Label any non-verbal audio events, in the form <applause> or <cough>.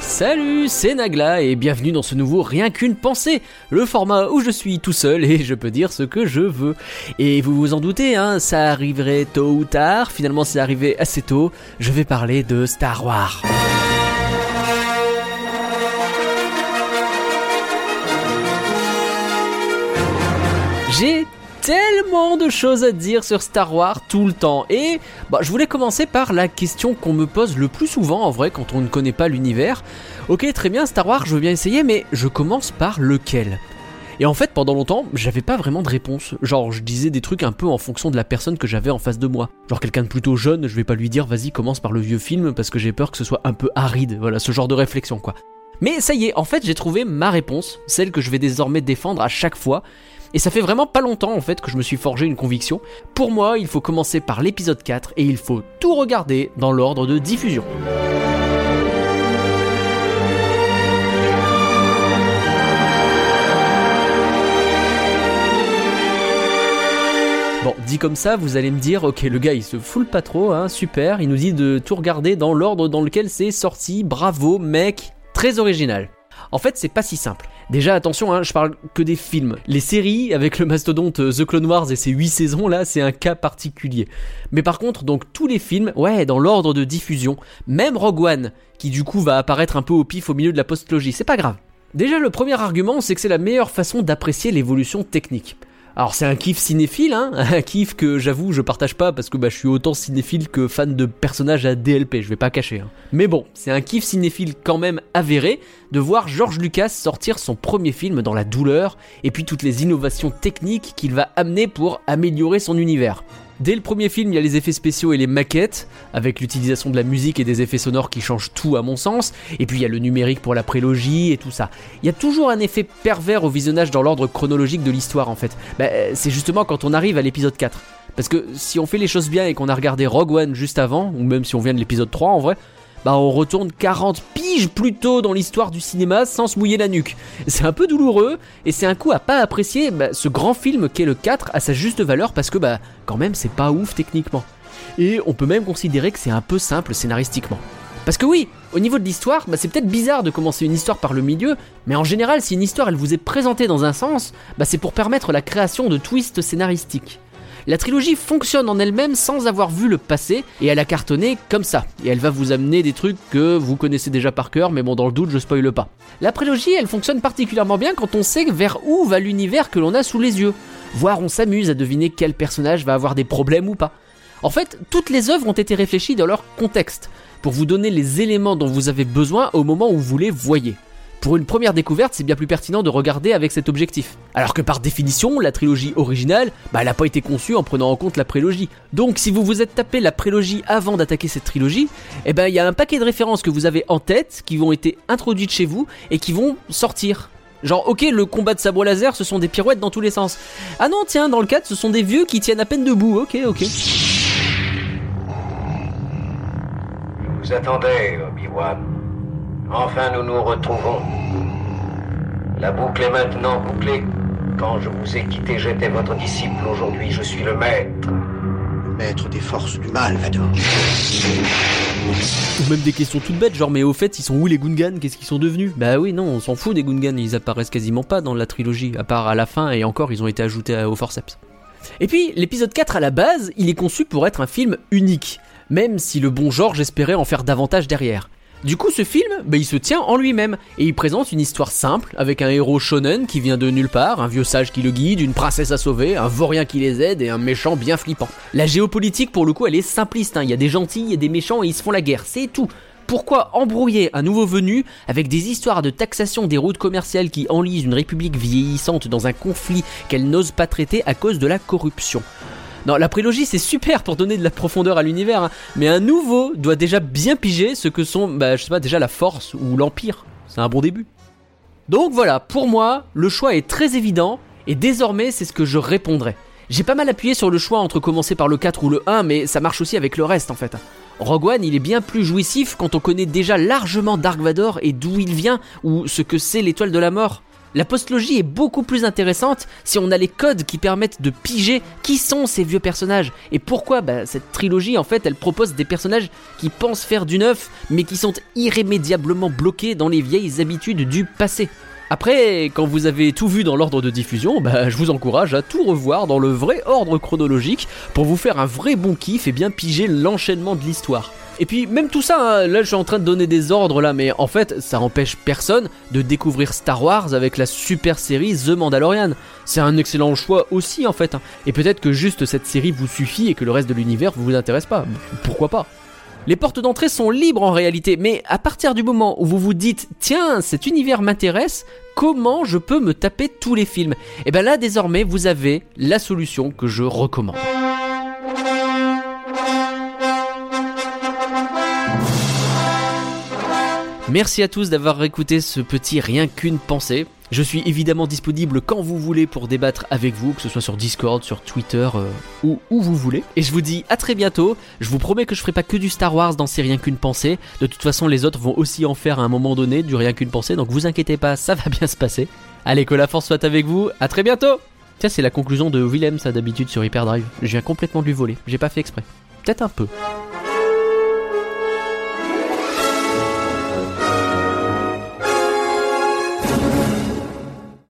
Salut, c'est Nagla et bienvenue dans ce nouveau Rien qu'une pensée, le format où je suis tout seul et je peux dire ce que je veux. Et vous vous en doutez, hein, ça arriverait tôt ou tard, finalement c'est arrivé assez tôt, je vais parler de Star Wars. J'ai tellement de choses à dire sur Star Wars tout le temps. Et bah, je voulais commencer par la question qu'on me pose le plus souvent en vrai quand on ne connaît pas l'univers. Ok, très bien, Star Wars, je veux bien essayer, mais je commence par lequel? Et en fait, pendant longtemps, j'avais pas vraiment de réponse. Genre, je disais des trucs un peu en fonction de la personne que j'avais en face de moi. Genre, quelqu'un de plutôt jeune, je vais pas lui dire, vas-y, commence par le vieux film parce que j'ai peur que ce soit un peu aride. Voilà, ce genre de réflexion, quoi. Mais ça y est, en fait, j'ai trouvé ma réponse, celle que je vais désormais défendre à chaque fois. Et ça fait vraiment pas longtemps en fait que je me suis forgé une conviction. Pour moi, il faut commencer par l'épisode 4 et il faut tout regarder dans l'ordre de diffusion. Bon, dit comme ça, vous allez me dire, ok, le gars il se foule pas trop, hein, super, il nous dit de tout regarder dans l'ordre dans lequel c'est sorti, bravo mec, très original. En fait, c'est pas si simple. Déjà, attention, hein, je parle que des films. Les séries, avec le mastodonte euh, The Clone Wars et ses 8 saisons, là, c'est un cas particulier. Mais par contre, donc tous les films, ouais, dans l'ordre de diffusion, même Rogue One, qui du coup va apparaître un peu au pif au milieu de la postlogie, c'est pas grave. Déjà, le premier argument, c'est que c'est la meilleure façon d'apprécier l'évolution technique. Alors c'est un kiff cinéphile, hein <laughs> un kiff que j'avoue je partage pas parce que bah, je suis autant cinéphile que fan de personnages à DLP, je vais pas cacher. Hein. Mais bon, c'est un kiff cinéphile quand même avéré de voir George Lucas sortir son premier film dans la douleur et puis toutes les innovations techniques qu'il va amener pour améliorer son univers. Dès le premier film, il y a les effets spéciaux et les maquettes, avec l'utilisation de la musique et des effets sonores qui changent tout à mon sens, et puis il y a le numérique pour la prélogie et tout ça. Il y a toujours un effet pervers au visionnage dans l'ordre chronologique de l'histoire en fait. Bah, c'est justement quand on arrive à l'épisode 4. Parce que si on fait les choses bien et qu'on a regardé Rogue One juste avant, ou même si on vient de l'épisode 3 en vrai, bah on retourne 40 piges plus tôt dans l'histoire du cinéma sans se mouiller la nuque. C'est un peu douloureux et c'est un coup à pas apprécier bah, ce grand film qu'est le 4 à sa juste valeur parce que bah quand même c'est pas ouf techniquement. Et on peut même considérer que c'est un peu simple scénaristiquement. Parce que oui, au niveau de l'histoire, bah, c'est peut-être bizarre de commencer une histoire par le milieu, mais en général, si une histoire elle vous est présentée dans un sens, bah, c'est pour permettre la création de twists scénaristiques. La trilogie fonctionne en elle-même sans avoir vu le passé et elle a cartonné comme ça. Et elle va vous amener des trucs que vous connaissez déjà par cœur, mais bon, dans le doute, je spoile pas. La prélogie, elle fonctionne particulièrement bien quand on sait vers où va l'univers que l'on a sous les yeux. Voire on s'amuse à deviner quel personnage va avoir des problèmes ou pas. En fait, toutes les œuvres ont été réfléchies dans leur contexte, pour vous donner les éléments dont vous avez besoin au moment où vous les voyez. Pour une première découverte, c'est bien plus pertinent de regarder avec cet objectif. Alors que par définition, la trilogie originale, bah, elle n'a pas été conçue en prenant en compte la prélogie. Donc si vous vous êtes tapé la prélogie avant d'attaquer cette trilogie, eh ben il y a un paquet de références que vous avez en tête, qui vont être introduites chez vous et qui vont sortir. Genre, ok, le combat de sabre laser, ce sont des pirouettes dans tous les sens. Ah non, tiens, dans le 4, ce sont des vieux qui tiennent à peine debout. Ok, ok. vous attendais, Obi-Wan. Enfin, nous nous retrouvons. La boucle est maintenant bouclée. Quand je vous ai quitté, j'étais votre disciple. Aujourd'hui, je suis le maître. Le maître des forces du mal, Vador. Ou même des questions toutes bêtes, genre mais au fait ils sont où les Gungans Qu'est-ce qu'ils sont devenus? Bah oui non, on s'en fout des Gungans, ils apparaissent quasiment pas dans la trilogie, à part à la fin et encore ils ont été ajoutés au forceps. Et puis l'épisode 4 à la base, il est conçu pour être un film unique, même si le bon George espérait en faire davantage derrière. Du coup, ce film, bah, il se tient en lui-même et il présente une histoire simple avec un héros shonen qui vient de nulle part, un vieux sage qui le guide, une princesse à sauver, un vaurien qui les aide et un méchant bien flippant. La géopolitique, pour le coup, elle est simpliste. hein. Il y a des gentils et des méchants et ils se font la guerre, c'est tout. Pourquoi embrouiller un nouveau venu avec des histoires de taxation des routes commerciales qui enlisent une république vieillissante dans un conflit qu'elle n'ose pas traiter à cause de la corruption? Non, la prélogie c'est super pour donner de la profondeur à l'univers, hein. mais un nouveau doit déjà bien piger ce que sont, bah, je sais pas, déjà la force ou l'empire. C'est un bon début. Donc voilà, pour moi, le choix est très évident, et désormais c'est ce que je répondrai. J'ai pas mal appuyé sur le choix entre commencer par le 4 ou le 1, mais ça marche aussi avec le reste en fait. Rogue One, il est bien plus jouissif quand on connaît déjà largement Dark Vador et d'où il vient, ou ce que c'est l'étoile de la mort. La postlogie est beaucoup plus intéressante si on a les codes qui permettent de piger qui sont ces vieux personnages et pourquoi bah, cette trilogie en fait elle propose des personnages qui pensent faire du neuf mais qui sont irrémédiablement bloqués dans les vieilles habitudes du passé. Après, quand vous avez tout vu dans l'ordre de diffusion, bah, je vous encourage à tout revoir dans le vrai ordre chronologique pour vous faire un vrai bon kiff et bien piger l'enchaînement de l'histoire. Et puis même tout ça, hein, là je suis en train de donner des ordres là, mais en fait ça empêche personne de découvrir Star Wars avec la super série The Mandalorian. C'est un excellent choix aussi en fait. hein. Et peut-être que juste cette série vous suffit et que le reste de l'univers vous intéresse pas. Pourquoi pas? Les portes d'entrée sont libres en réalité, mais à partir du moment où vous vous dites tiens, cet univers m'intéresse, comment je peux me taper tous les films? Et bien là désormais vous avez la solution que je recommande. Merci à tous d'avoir écouté ce petit rien qu'une pensée. Je suis évidemment disponible quand vous voulez pour débattre avec vous, que ce soit sur Discord, sur Twitter euh, ou où vous voulez. Et je vous dis à très bientôt. Je vous promets que je ferai pas que du Star Wars dans ces rien qu'une pensée. De toute façon, les autres vont aussi en faire à un moment donné du rien qu'une pensée. Donc vous inquiétez pas, ça va bien se passer. Allez, que la force soit avec vous. À très bientôt. Tiens, c'est la conclusion de Willem, ça d'habitude sur Hyperdrive. Je viens complètement de lui voler. J'ai pas fait exprès. Peut-être un peu.